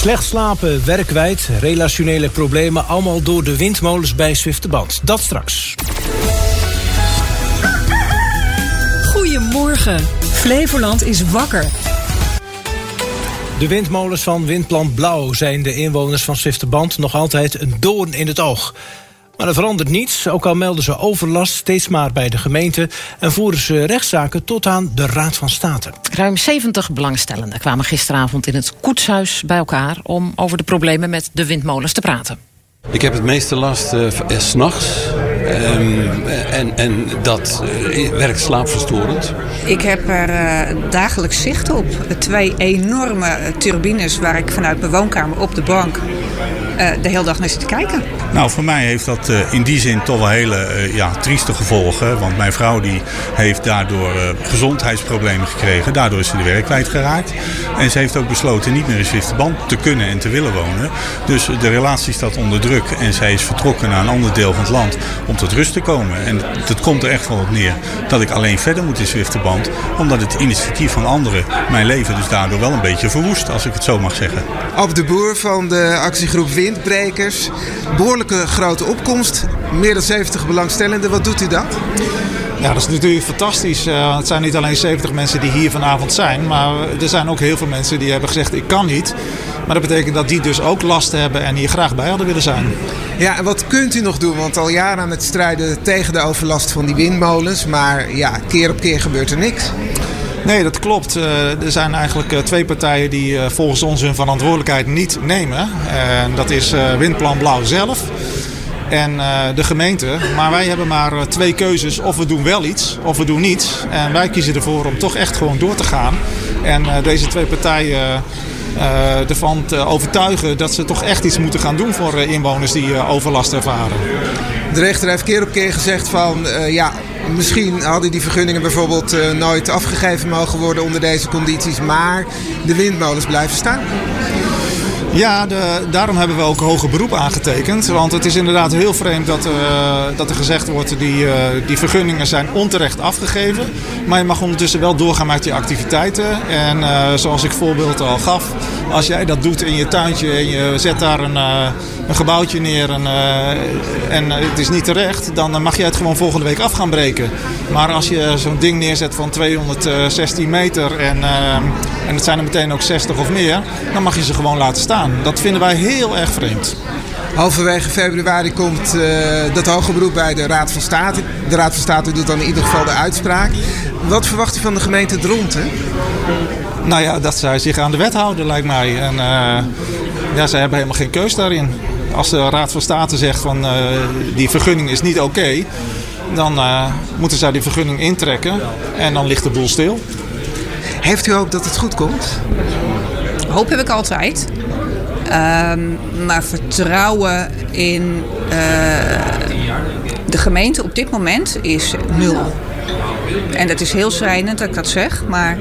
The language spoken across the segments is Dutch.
Slecht slapen, werkwijd, relationele problemen... allemaal door de windmolens bij Zwifterband. Dat straks. Goedemorgen. Flevoland is wakker. De windmolens van Windplan Blauw zijn de inwoners van Zwifterband... nog altijd een doorn in het oog. Maar er verandert niets, ook al melden ze overlast steeds maar bij de gemeente... en voeren ze rechtszaken tot aan de Raad van State. Ruim 70 belangstellenden kwamen gisteravond in het koetshuis bij elkaar... om over de problemen met de windmolens te praten. Ik heb het meeste last uh, s s'nachts. Um, en, en dat uh, werkt slaapverstorend. Ik heb er uh, dagelijks zicht op. Twee enorme turbines waar ik vanuit mijn woonkamer op de bank de hele dag naar zit te kijken. Nou, voor mij heeft dat uh, in die zin toch wel hele uh, ja, trieste gevolgen. Want mijn vrouw die heeft daardoor uh, gezondheidsproblemen gekregen. Daardoor is ze de werk kwijtgeraakt. En ze heeft ook besloten niet meer in Zwifterband te kunnen en te willen wonen. Dus de relatie staat onder druk. En zij is vertrokken naar een ander deel van het land om tot rust te komen. En het komt er echt wel op neer dat ik alleen verder moet in Zwifterband. Omdat het initiatief van anderen mijn leven dus daardoor wel een beetje verwoest. Als ik het zo mag zeggen. Op de boer van de actiegroep Windbrekers. Behoorlijke grote opkomst. Meer dan 70 belangstellenden. Wat doet u dat? Ja, dat is natuurlijk fantastisch. Uh, het zijn niet alleen 70 mensen die hier vanavond zijn. Maar er zijn ook heel veel mensen die hebben gezegd ik kan niet. Maar dat betekent dat die dus ook last hebben en hier graag bij hadden willen zijn. Ja, en wat kunt u nog doen? Want al jaren aan het strijden tegen de overlast van die windmolens. Maar ja, keer op keer gebeurt er niks. Nee, dat klopt. Uh, er zijn eigenlijk uh, twee partijen die uh, volgens ons hun verantwoordelijkheid niet nemen. En dat is Windplan Blauw zelf en de gemeente. Maar wij hebben maar twee keuzes. Of we doen wel iets, of we doen niets. En wij kiezen ervoor om toch echt gewoon door te gaan. En deze twee partijen ervan te overtuigen dat ze toch echt iets moeten gaan doen voor inwoners die overlast ervaren. De rechter heeft keer op keer gezegd van ja, misschien hadden die vergunningen bijvoorbeeld nooit afgegeven mogen worden onder deze condities, maar de windmolens blijven staan. Ja, de, daarom hebben we ook hoger beroep aangetekend. Want het is inderdaad heel vreemd dat, uh, dat er gezegd wordt... Die, uh, die vergunningen zijn onterecht afgegeven. Maar je mag ondertussen wel doorgaan met je activiteiten. En uh, zoals ik voorbeeld al gaf... als jij dat doet in je tuintje en je zet daar een, een gebouwtje neer... en, en het is niet terecht... dan mag je het gewoon volgende week af gaan breken. Maar als je zo'n ding neerzet van 216 meter... En, en het zijn er meteen ook 60 of meer... dan mag je ze gewoon laten staan. Dat vinden wij heel erg vreemd. Halverwege februari komt uh, dat hoge beroep bij de Raad van State. De Raad van State doet dan in ieder geval de uitspraak. Wat verwacht u van de gemeente Dronten? Nou ja, dat zij zich aan de wet houden, lijkt mij. En uh, ja, zij hebben helemaal geen keus daarin. Als de Raad van State zegt van uh, die vergunning is niet oké, okay, dan moeten zij die vergunning intrekken en dan ligt de boel stil. Heeft u ook dat het goed komt? Hoop heb ik altijd. Um, maar vertrouwen in uh, de gemeente op dit moment is nul. En dat is heel schrijnend dat ik dat zeg, maar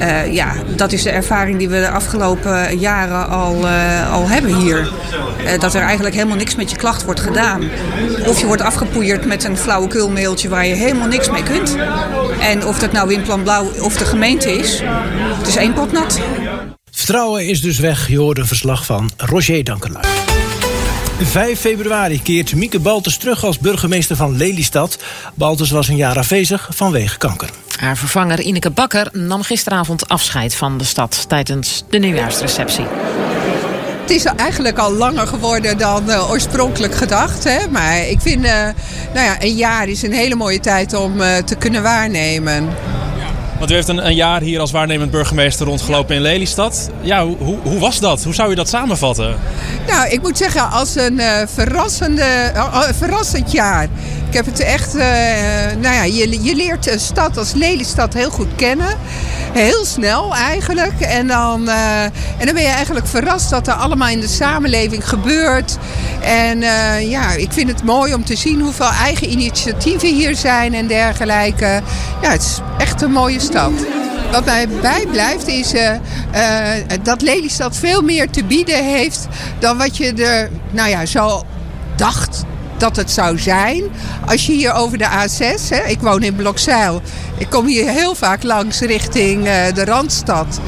uh, ja, dat is de ervaring die we de afgelopen jaren al, uh, al hebben hier. Uh, dat er eigenlijk helemaal niks met je klacht wordt gedaan. Of je wordt afgepoeierd met een flauwekulmailtje waar je helemaal niks mee kunt. En of dat nou Windplan Blauw of de gemeente is, het is één pot nat. Vertrouwen is dus weg. Je hoort een verslag van Roger Dankelui. 5 februari keert Mieke Baltus terug als burgemeester van Lelystad. Baltus was een jaar afwezig vanwege kanker. Haar vervanger Ineke Bakker nam gisteravond afscheid van de stad tijdens de nieuwjaarsreceptie. Het is eigenlijk al langer geworden dan uh, oorspronkelijk gedacht. Hè? Maar ik vind, uh, nou ja, een jaar is een hele mooie tijd om uh, te kunnen waarnemen. Want u heeft een, een, jaar hier als waarnemend burgemeester rondgelopen in Lelystad. Ja, hoe, hoe was dat? Hoe zou je dat samenvatten? Nou, ik moet zeggen, als een uh, verrassende, uh, verrassend jaar. Ik heb het echt, uh, nou ja, je, je leert een stad als Lelystad heel goed kennen. Heel snel eigenlijk. En dan, uh, en dan ben je eigenlijk verrast dat er allemaal in de samenleving gebeurt. En uh, ja, ik vind het mooi om te zien hoeveel eigen initiatieven hier zijn en dergelijke. Ja, het is echt een mooie stad. Wat mij bijblijft is dat Lelystad veel meer te bieden heeft dan wat je er nou ja, zo dacht dat het zou zijn. Als je hier over de A6, hè, ik woon in Blokzeil, ik kom hier heel vaak langs richting uh, de Randstad.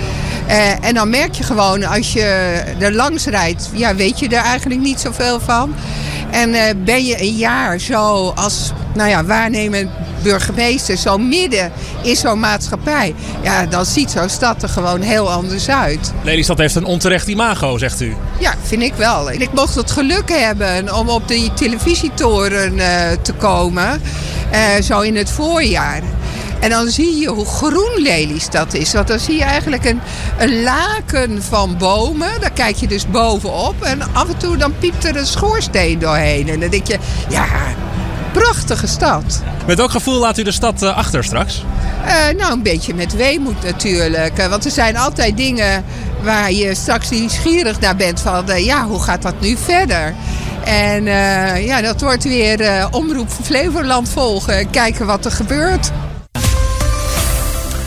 Eh, en dan merk je gewoon als je er langs rijdt, ja, weet je er eigenlijk niet zoveel van. En eh, ben je een jaar zo als nou ja, waarnemend burgemeester, zo midden in zo'n maatschappij, ja, dan ziet zo'n stad er gewoon heel anders uit. Lelystad heeft een onterecht imago, zegt u. Ja, vind ik wel. Ik mocht het geluk hebben om op de televisietoren uh, te komen, uh, zo in het voorjaar. En dan zie je hoe groen Lelystad is. Want dan zie je eigenlijk een, een laken van bomen. Daar kijk je dus bovenop. En af en toe dan piept er een schoorsteen doorheen. En dan denk je, ja, prachtige stad. Met welk gevoel laat u de stad uh, achter straks? Uh, nou, een beetje met weemoed natuurlijk. Uh, want er zijn altijd dingen waar je straks nieuwsgierig naar bent. Van ja, hoe gaat dat nu verder? En ja, dat wordt weer Omroep Flevoland volgen. Kijken wat er gebeurt.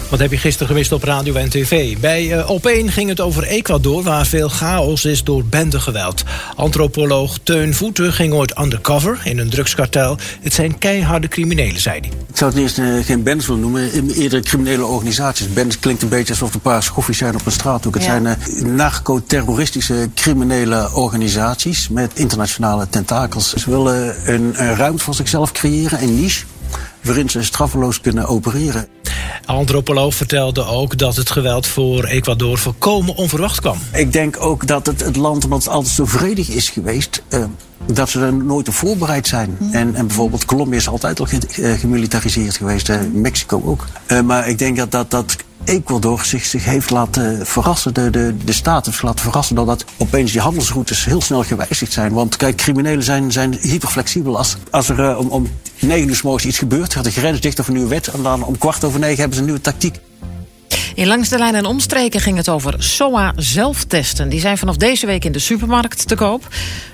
Wat heb je gisteren gemist op radio en tv? Bij uh, Op1 ging het over Ecuador, waar veel chaos is door bendegeweld. Antropoloog Teun Voeten ging ooit undercover in een drugskartel. Het zijn keiharde criminelen, zei hij. Ik zou het eerst uh, geen bands willen noemen, eerder criminele organisaties. Bands klinkt een beetje alsof er een paar schoffies zijn op een straathoek. Het ja. zijn uh, narco-terroristische criminele organisaties met internationale tentakels. Ze willen een, een ruimte voor zichzelf creëren, een niche waarin ze straffeloos kunnen opereren. Antropoloog vertelde ook dat het geweld voor Ecuador volkomen onverwacht kwam. Ik denk ook dat het, het land, omdat het altijd zo vredig is geweest, uh, dat ze er nooit op voorbereid zijn. Mm. En, en bijvoorbeeld Colombia is altijd al gemilitariseerd geweest, uh, Mexico ook. Uh, maar ik denk dat dat, dat Ecuador zich, zich heeft laten verrassen, de, de, de staat heeft laten verrassen, doordat opeens die handelsroutes heel snel gewijzigd zijn. Want kijk, criminelen zijn, zijn hyperflexibel. Als, als er uh, om, om negen uur s morgens iets gebeurt, gaat de grens dicht of een nieuwe wet. En dan om kwart over negen hebben ze een nieuwe tactiek. In Langs de Lijn en Omstreken ging het over SOA-zelftesten. Die zijn vanaf deze week in de supermarkt te koop.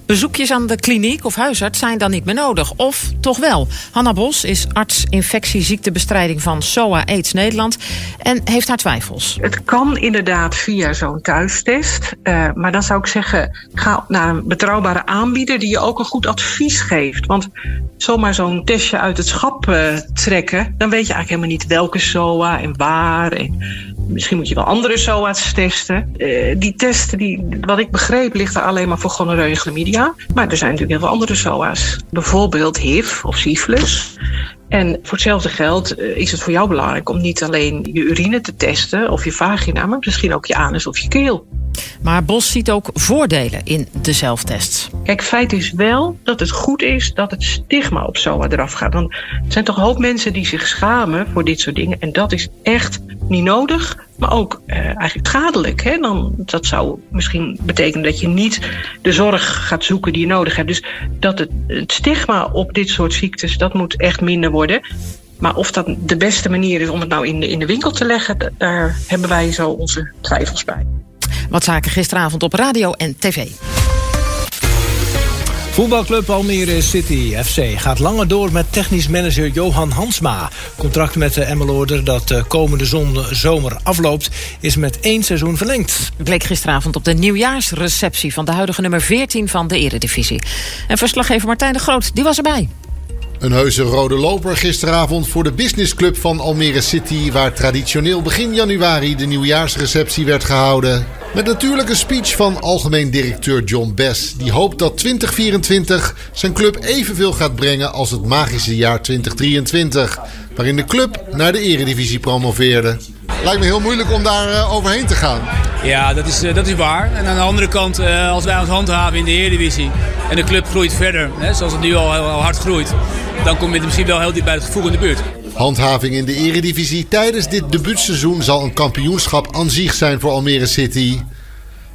Bezoekjes aan de kliniek of huisarts zijn dan niet meer nodig. Of toch wel. Hanna Bos is arts infectieziektebestrijding van SOA AIDS Nederland en heeft haar twijfels. Het kan inderdaad via zo'n thuistest. Uh, maar dan zou ik zeggen, ga naar een betrouwbare aanbieder die je ook een goed advies geeft. Want zomaar zo'n testje uit het schap uh, trekken, dan weet je eigenlijk helemaal niet welke SOA en waar. En Misschien moet je wel andere SOA's testen. Uh, die testen, die, wat ik begreep, ligt er alleen maar voor gonorreu en chlamydia. Maar er zijn natuurlijk heel veel andere SOA's. Bijvoorbeeld HIV of syphilis. En voor hetzelfde geld uh, is het voor jou belangrijk om niet alleen je urine te testen of je vagina, maar misschien ook je anus of je keel. Maar Bos ziet ook voordelen in de zelftests. Kijk, feit is wel dat het goed is dat het stigma op SOA eraf gaat. Want er zijn toch een hoop mensen die zich schamen voor dit soort dingen. En dat is echt niet nodig, maar ook uh, eigenlijk schadelijk. Hè? Dan, dat zou misschien betekenen dat je niet de zorg gaat zoeken die je nodig hebt. Dus dat het, het stigma op dit soort ziektes, dat moet echt minder worden. Maar of dat de beste manier is om het nou in de, in de winkel te leggen, daar hebben wij zo onze twijfels bij. Wat zaken gisteravond op radio en tv. Voetbalclub Almere City FC gaat langer door met technisch manager Johan Hansma. Contract met de Emmeloorder dat de komende zomer afloopt is met één seizoen verlengd. Bleek gisteravond op de nieuwjaarsreceptie van de huidige nummer 14 van de Eredivisie. En verslaggever Martijn de Groot, die was erbij. Een heuse rode loper gisteravond voor de businessclub van Almere City... waar traditioneel begin januari de nieuwjaarsreceptie werd gehouden. Met natuurlijk een speech van algemeen directeur John Bess... die hoopt dat 2024 zijn club evenveel gaat brengen als het magische jaar 2023... waarin de club naar de eredivisie promoveerde. Lijkt me heel moeilijk om daar uh, overheen te gaan. Ja, dat is, uh, dat is waar. En aan de andere kant, uh, als wij ons handhaven in de Eredivisie... en de club groeit verder, zoals het nu al, al hard groeit... dan kom je misschien wel heel dicht bij het gevoel in de buurt. Handhaving in de Eredivisie tijdens dit debuutseizoen... zal een kampioenschap aan zich zijn voor Almere City.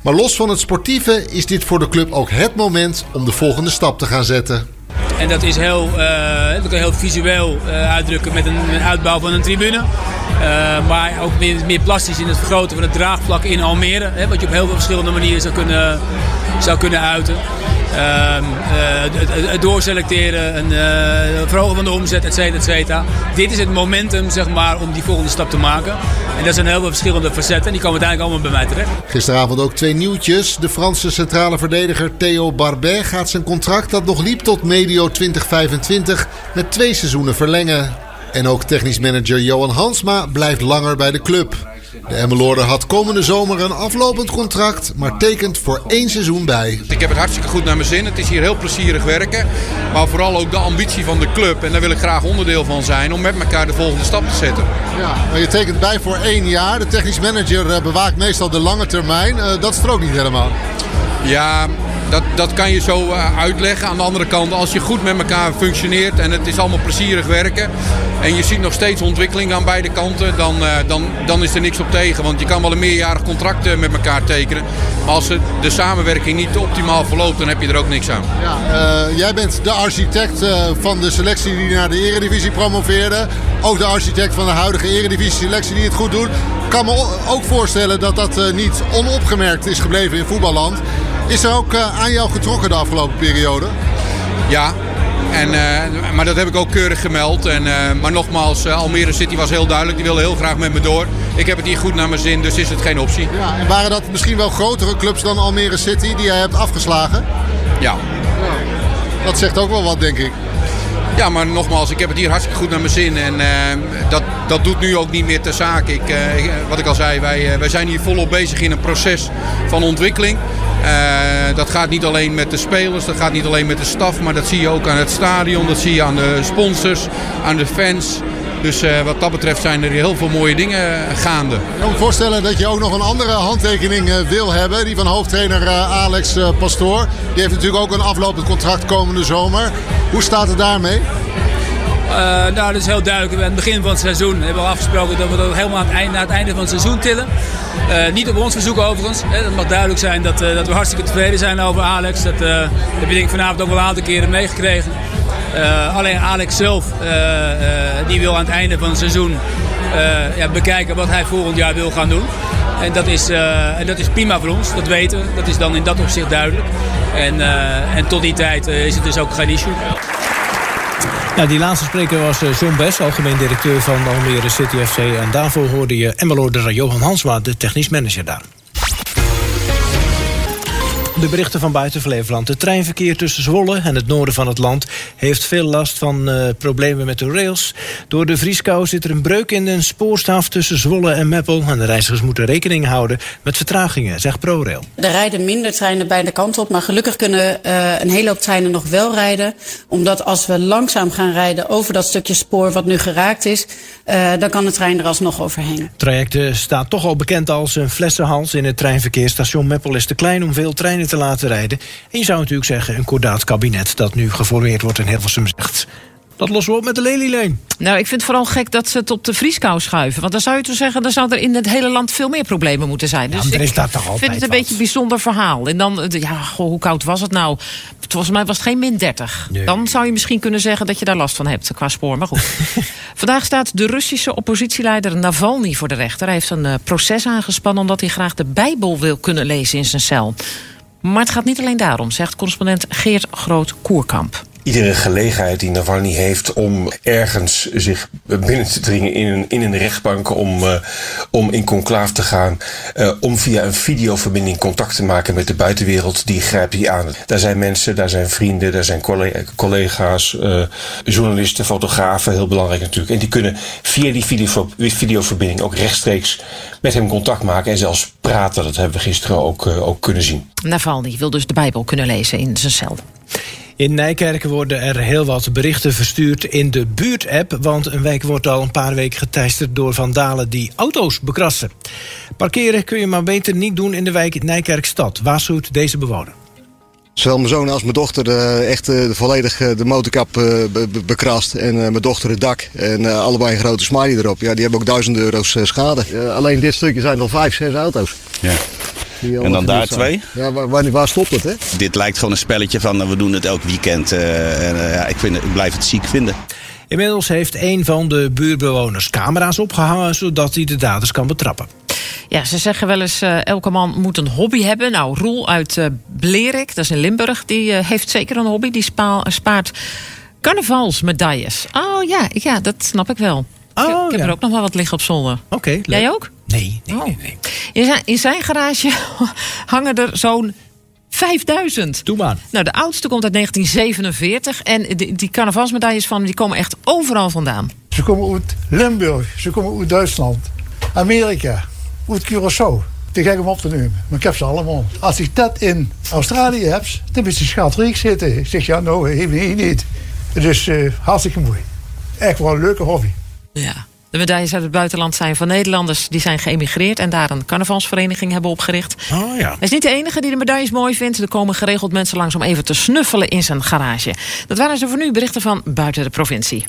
Maar los van het sportieve is dit voor de club ook het moment... om de volgende stap te gaan zetten. En dat is heel, dat kan heel visueel uitdrukken met een, een uitbouw van een tribune... Uh, maar ook meer, meer, plastisch in het vergroten van het draagvlak in Almere. Hè, wat je op heel veel verschillende manieren zou kunnen, zou kunnen uiten. Uh, uh, het, doorselecteren, een verhogen van de omzet, et cetera, et cetera. Dit is het momentum zeg maar, om die volgende stap te maken. En dat zijn heel veel verschillende facetten en die komen uiteindelijk allemaal bij mij terecht. Gisteravond ook twee nieuwtjes. De Franse centrale verdediger Theo Barbet gaat zijn contract dat nog liep tot medio 2025 met twee seizoenen verlengen. En ook technisch manager Johan Hansma blijft langer bij de club. De Emmeloorder had komende zomer een aflopend contract, maar tekent voor één seizoen bij. Ik heb het hartstikke goed naar mijn zin. Het is hier heel plezierig werken. Maar vooral ook de ambitie van de club. En daar wil ik graag onderdeel van zijn om met elkaar de volgende stap te zetten. Ja, maar je tekent bij voor één jaar. De technisch manager eh, bewaakt meestal de lange termijn. Eh, dat strookt niet helemaal. Ja, dat, dat kan je zo eh, uitleggen. Aan de andere kant, als je goed met elkaar functioneert en het is allemaal plezierig werken. En je ziet nog steeds ontwikkeling aan beide kanten, dan, eh, dan, dan is er niks op tegen. Want je kan wel een meerjarig contract eh, met elkaar tekenen. Maar als de samenwerking niet optimaal verloopt, dan heb je er ook niks aan. Ja, jij bent de architect van de selectie die naar de eredivisie promoveerde. Ook de architect van de huidige eredivisie selectie die het goed doet. Ik kan me ook voorstellen dat dat niet onopgemerkt is gebleven in voetballand. Is er ook eh, aan jou getrokken de afgelopen periode? Ja, en, eh, maar dat heb ik ook keurig gemeld. En, eh, maar nogmaals, Almere City was heel duidelijk. Die wilde heel graag met me door. Ik heb het hier goed naar mijn zin, dus is het geen optie. Ja, en waren dat misschien wel grotere clubs dan Almere City die jij hebt afgeslagen? Ja. Dat zegt ook wel wat, denk ik. Ja, maar nogmaals, ik heb het hier hartstikke goed naar mijn zin. En dat, dat doet nu ook niet meer ter zake. Ik, eh, ik- wat ik al zei, wij, eh, wij zijn hier volop bezig in een proces van ontwikkeling. Eh, dat gaat niet alleen met de spelers, dat gaat niet alleen met de staf. Maar dat zie je ook aan het stadion, dat zie je aan de sponsors, aan de fans. Dus eh, wat dat betreft zijn er heel veel mooie dingen eh, gaande. Ik kan me voorstellen dat je ook nog een andere handtekening eh, wil hebben. Die van hoofdtrainer eh, Alex eh, Pastoor. Die heeft natuurlijk ook een aflopend contract komende zomer. Hoe staat het daarmee? Eh, nou, dat is heel duidelijk. Aan het begin van het seizoen hebben we afgesproken dat we dat helemaal aan het einde, naar het einde van het seizoen tillen. Eh, niet op ons verzoek overigens. Het mag duidelijk zijn dat, eh, dat we hartstikke tevreden zijn over Alex. Dat heb je denk ik vanavond ook wel een aantal keren meegekregen. Alleen Alex zelf, die wil aan het einde van het seizoen ja, bekijken wat hij volgend jaar wil gaan doen. En dat, is, en dat is prima voor ons, dat weten we. Dat is dan in dat opzicht duidelijk. En, en tot die tijd is het dus ook geen issue. Die laatste spreker was eh, John Bes, algemeen directeur van Almere City FC. En daarvoor hoorde je Emmeloorder Johan Hansma, de technisch manager daar. De berichten van buiten Flevoland. Het treinverkeer tussen Zwolle en het noorden van het land heeft veel last van eh, problemen met de rails. Door de vrieskou zit er een breuk in een spoorstaaf tussen Zwolle en Meppel. En de reizigers moeten rekening houden met vertragingen, zegt ProRail. Er rijden minder treinen beide kanten op, maar gelukkig kunnen eh, een hele hoop treinen nog wel rijden. Omdat als we langzaam gaan rijden over dat stukje spoor wat nu geraakt is, eh, dan kan de trein er alsnog overheen. Het traject staat toch al bekend als een flessenhals in het treinverkeer. Station Meppel is te klein om veel treinen te laten rijden. En je zou natuurlijk zeggen een kordaat kabinet dat nu geformeerd wordt in Hilversum zegt. Dat lossen we op met de Lelylijn. Nou, ik vind het vooral gek dat ze het op de vrieskou schuiven. Want dan zou je toch zeggen, dan zou er in het hele land veel meer problemen moeten zijn. Dus maar er is ik daar toch altijd vind het een wat. beetje een bijzonder verhaal. En dan, eh, ja, goh, hoe koud was het nou? Volgens mij was het geen min 30. Nee. Dan zou je misschien kunnen zeggen dat je daar last van hebt qua spoor. Maar goed. Vandaag staat de Russische oppositieleider Navalny voor de rechter. Hij heeft een eh, proces aangespannen omdat hij graag de Bijbel wil kunnen lezen in zijn cel. Maar het gaat niet alleen daarom, zegt correspondent Geert Groot-Koerkamp. Iedere gelegenheid die Navalny heeft om ergens zich binnen te dringen in een, in een rechtbank, om, eh, om in conclaaf te gaan, eh, om via een videoverbinding contact te maken met de buitenwereld, die grijpt hij aan. Daar zijn mensen, daar zijn vrienden, daar zijn collega- collega's, eh, journalisten, fotografen, heel belangrijk natuurlijk. En die kunnen via die video, videoverbinding ook rechtstreeks met hem contact maken en zelfs praten. Dat hebben we gisteren ook, ook kunnen zien. Navalny wil dus de Bijbel kunnen lezen in zijn cel. In Nijkerken worden er heel wat berichten verstuurd in de buurtapp. Want een wijk wordt al een paar weken geteisterd door vandalen die auto's bekrassen. Parkeren kun je maar beter niet doen in de wijk Nijkerkstad, waarschuwt deze bewoner. Zowel mijn zoon als mijn dochter eh, echt eh, volledig eh, de motorkap eh, be- be- bekrast. En eh, mijn dochter het dak. En eh, allebei een grote smiley erop. Ja, die hebben ook duizend euro's schade. Eh, alleen dit stukje zijn al vijf, zes auto's. Ja. Die En dan daar zijn. twee? Ja, waar, waar, stopt het, hè? Dit lijkt gewoon een spelletje van eh, we doen het elk weekend. eh, en, eh, ja, ik, vind, het- ik blijf het ziek vinden. Inmiddels heeft een van de buurbewoners camera's opgehangen... zodat hij de daders kan betrappen. Ja, ze zeggen wel eens, eh, elke man moet een hobby hebben. Nou, Roel uit eh Blerik, dat is in Limburg, die heeft zeker een hobby. Die spa- spaart carnavalsmedailles. Oh ja, ja, dat snap ik wel. ik, ik heb er ook nog wel wat liggen op zolder. Oké, Jij ook? Nee, nee, nee. nee. In, zijn, in zijn garage hangen er zo'n 5000. Doe maar. Nou, de oudste komt uit 1947. En die, die carnavalsmedailles van hem, die komen echt overal vandaan. Ze komen uit Limburg, ze komen uit Duitsland, Amerika, uit Curaçao. Te gek om op te nemen. Maar ik heb ze allemaal. Als ik dat in Australië heb, dan is de schat riek zitten. Ik zeg, ja, nou, even hier niet. Het is eh, hartstikke mooi. Echt wel een leuke hobby. Ja. De medailles uit het buitenland zijn van Nederlanders die zijn geëmigreerd en daar een carnavalsvereniging hebben opgericht. Oh ja. Hij is niet de enige die de medailles mooi vindt. Er komen geregeld mensen langs om even te snuffelen in zijn garage. Dat waren ze voor nu berichten van buiten de provincie.